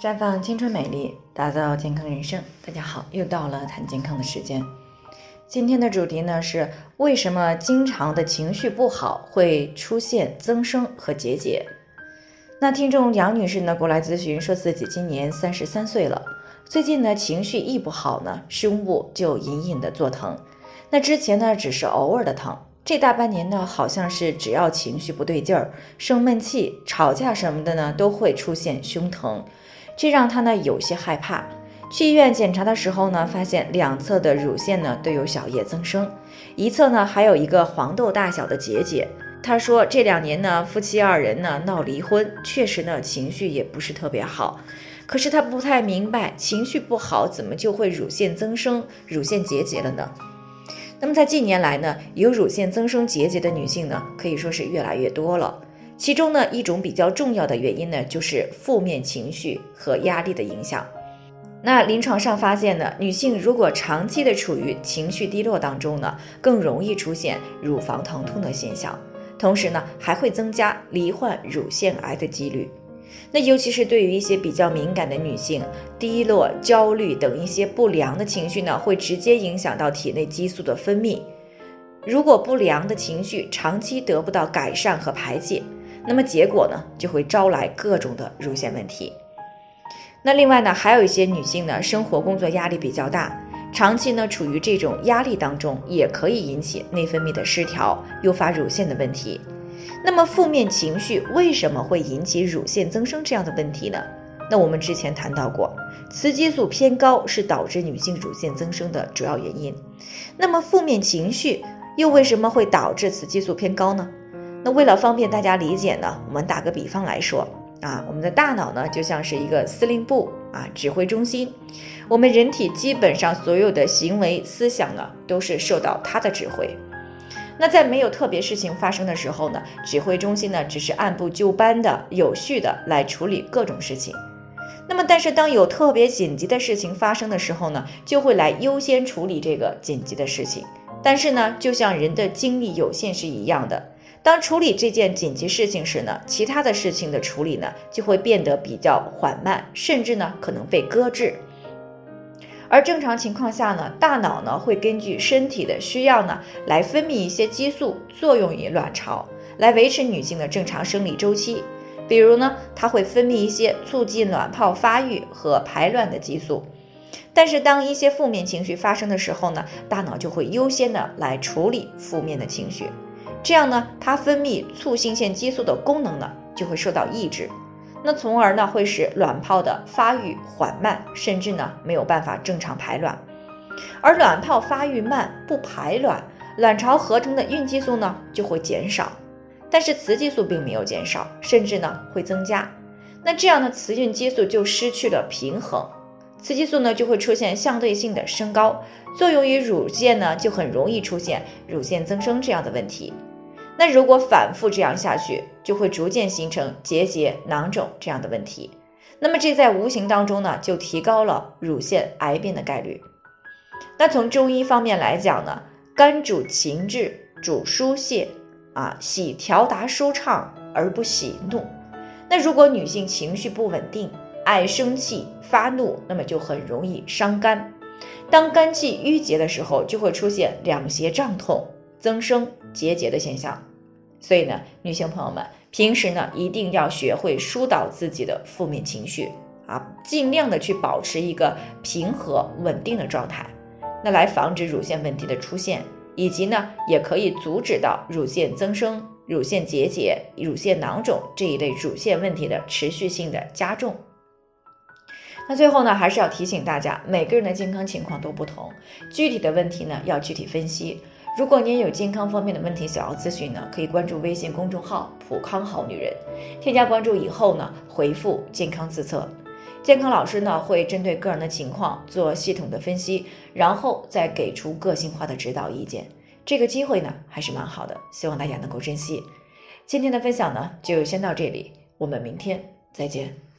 绽放青春美丽，打造健康人生。大家好，又到了谈健康的时间。今天的主题呢是为什么经常的情绪不好会出现增生和结节？那听众杨女士呢过来咨询，说自己今年三十三岁了，最近呢情绪一不好呢，胸部就隐隐的作疼。那之前呢只是偶尔的疼，这大半年呢好像是只要情绪不对劲儿，生闷气、吵架什么的呢，都会出现胸疼。这让她呢有些害怕。去医院检查的时候呢，发现两侧的乳腺呢都有小叶增生，一侧呢还有一个黄豆大小的结节。她说这两年呢夫妻二人呢闹离婚，确实呢情绪也不是特别好。可是她不太明白，情绪不好怎么就会乳腺增生、乳腺结节了呢？那么在近年来呢，有乳腺增生结节的女性呢，可以说是越来越多了。其中呢，一种比较重要的原因呢，就是负面情绪和压力的影响。那临床上发现呢，女性如果长期的处于情绪低落当中呢，更容易出现乳房疼痛的现象，同时呢，还会增加罹患乳腺癌的几率。那尤其是对于一些比较敏感的女性，低落、焦虑等一些不良的情绪呢，会直接影响到体内激素的分泌。如果不良的情绪长期得不到改善和排解，那么结果呢，就会招来各种的乳腺问题。那另外呢，还有一些女性呢，生活工作压力比较大，长期呢处于这种压力当中，也可以引起内分泌的失调，诱发乳腺的问题。那么负面情绪为什么会引起乳腺增生这样的问题呢？那我们之前谈到过，雌激素偏高是导致女性乳腺增生的主要原因。那么负面情绪又为什么会导致雌激素偏高呢？为了方便大家理解呢，我们打个比方来说啊，我们的大脑呢就像是一个司令部啊，指挥中心。我们人体基本上所有的行为、思想呢，都是受到它的指挥。那在没有特别事情发生的时候呢，指挥中心呢只是按部就班的、有序的来处理各种事情。那么，但是当有特别紧急的事情发生的时候呢，就会来优先处理这个紧急的事情。但是呢，就像人的精力有限是一样的。当处理这件紧急事情时呢，其他的事情的处理呢就会变得比较缓慢，甚至呢可能被搁置。而正常情况下呢，大脑呢会根据身体的需要呢来分泌一些激素，作用于卵巢，来维持女性的正常生理周期。比如呢，它会分泌一些促进卵泡发育和排卵的激素。但是当一些负面情绪发生的时候呢，大脑就会优先的来处理负面的情绪。这样呢，它分泌促性腺激素的功能呢就会受到抑制，那从而呢会使卵泡的发育缓慢，甚至呢没有办法正常排卵。而卵泡发育慢不排卵，卵巢合成的孕激素呢就会减少，但是雌激素并没有减少，甚至呢会增加。那这样的雌孕激素就失去了平衡，雌激素呢就会出现相对性的升高，作用于乳腺呢就很容易出现乳腺增生这样的问题。那如果反复这样下去，就会逐渐形成结节、囊肿这样的问题。那么这在无形当中呢，就提高了乳腺癌变的概率。那从中医方面来讲呢，肝主情志，主疏泄啊，喜调达舒畅而不喜怒。那如果女性情绪不稳定，爱生气发怒，那么就很容易伤肝。当肝气郁结的时候，就会出现两胁胀痛、增生结节的现象。所以呢，女性朋友们，平时呢一定要学会疏导自己的负面情绪啊，尽量的去保持一个平和稳定的状态，那来防止乳腺问题的出现，以及呢也可以阻止到乳腺增生、乳腺结节、乳腺囊肿这一类乳腺问题的持续性的加重。那最后呢，还是要提醒大家，每个人的健康情况都不同，具体的问题呢要具体分析。如果您有健康方面的问题想要咨询呢，可以关注微信公众号“普康好女人”，添加关注以后呢，回复“健康自测”，健康老师呢会针对个人的情况做系统的分析，然后再给出个性化的指导意见。这个机会呢还是蛮好的，希望大家能够珍惜。今天的分享呢就先到这里，我们明天再见。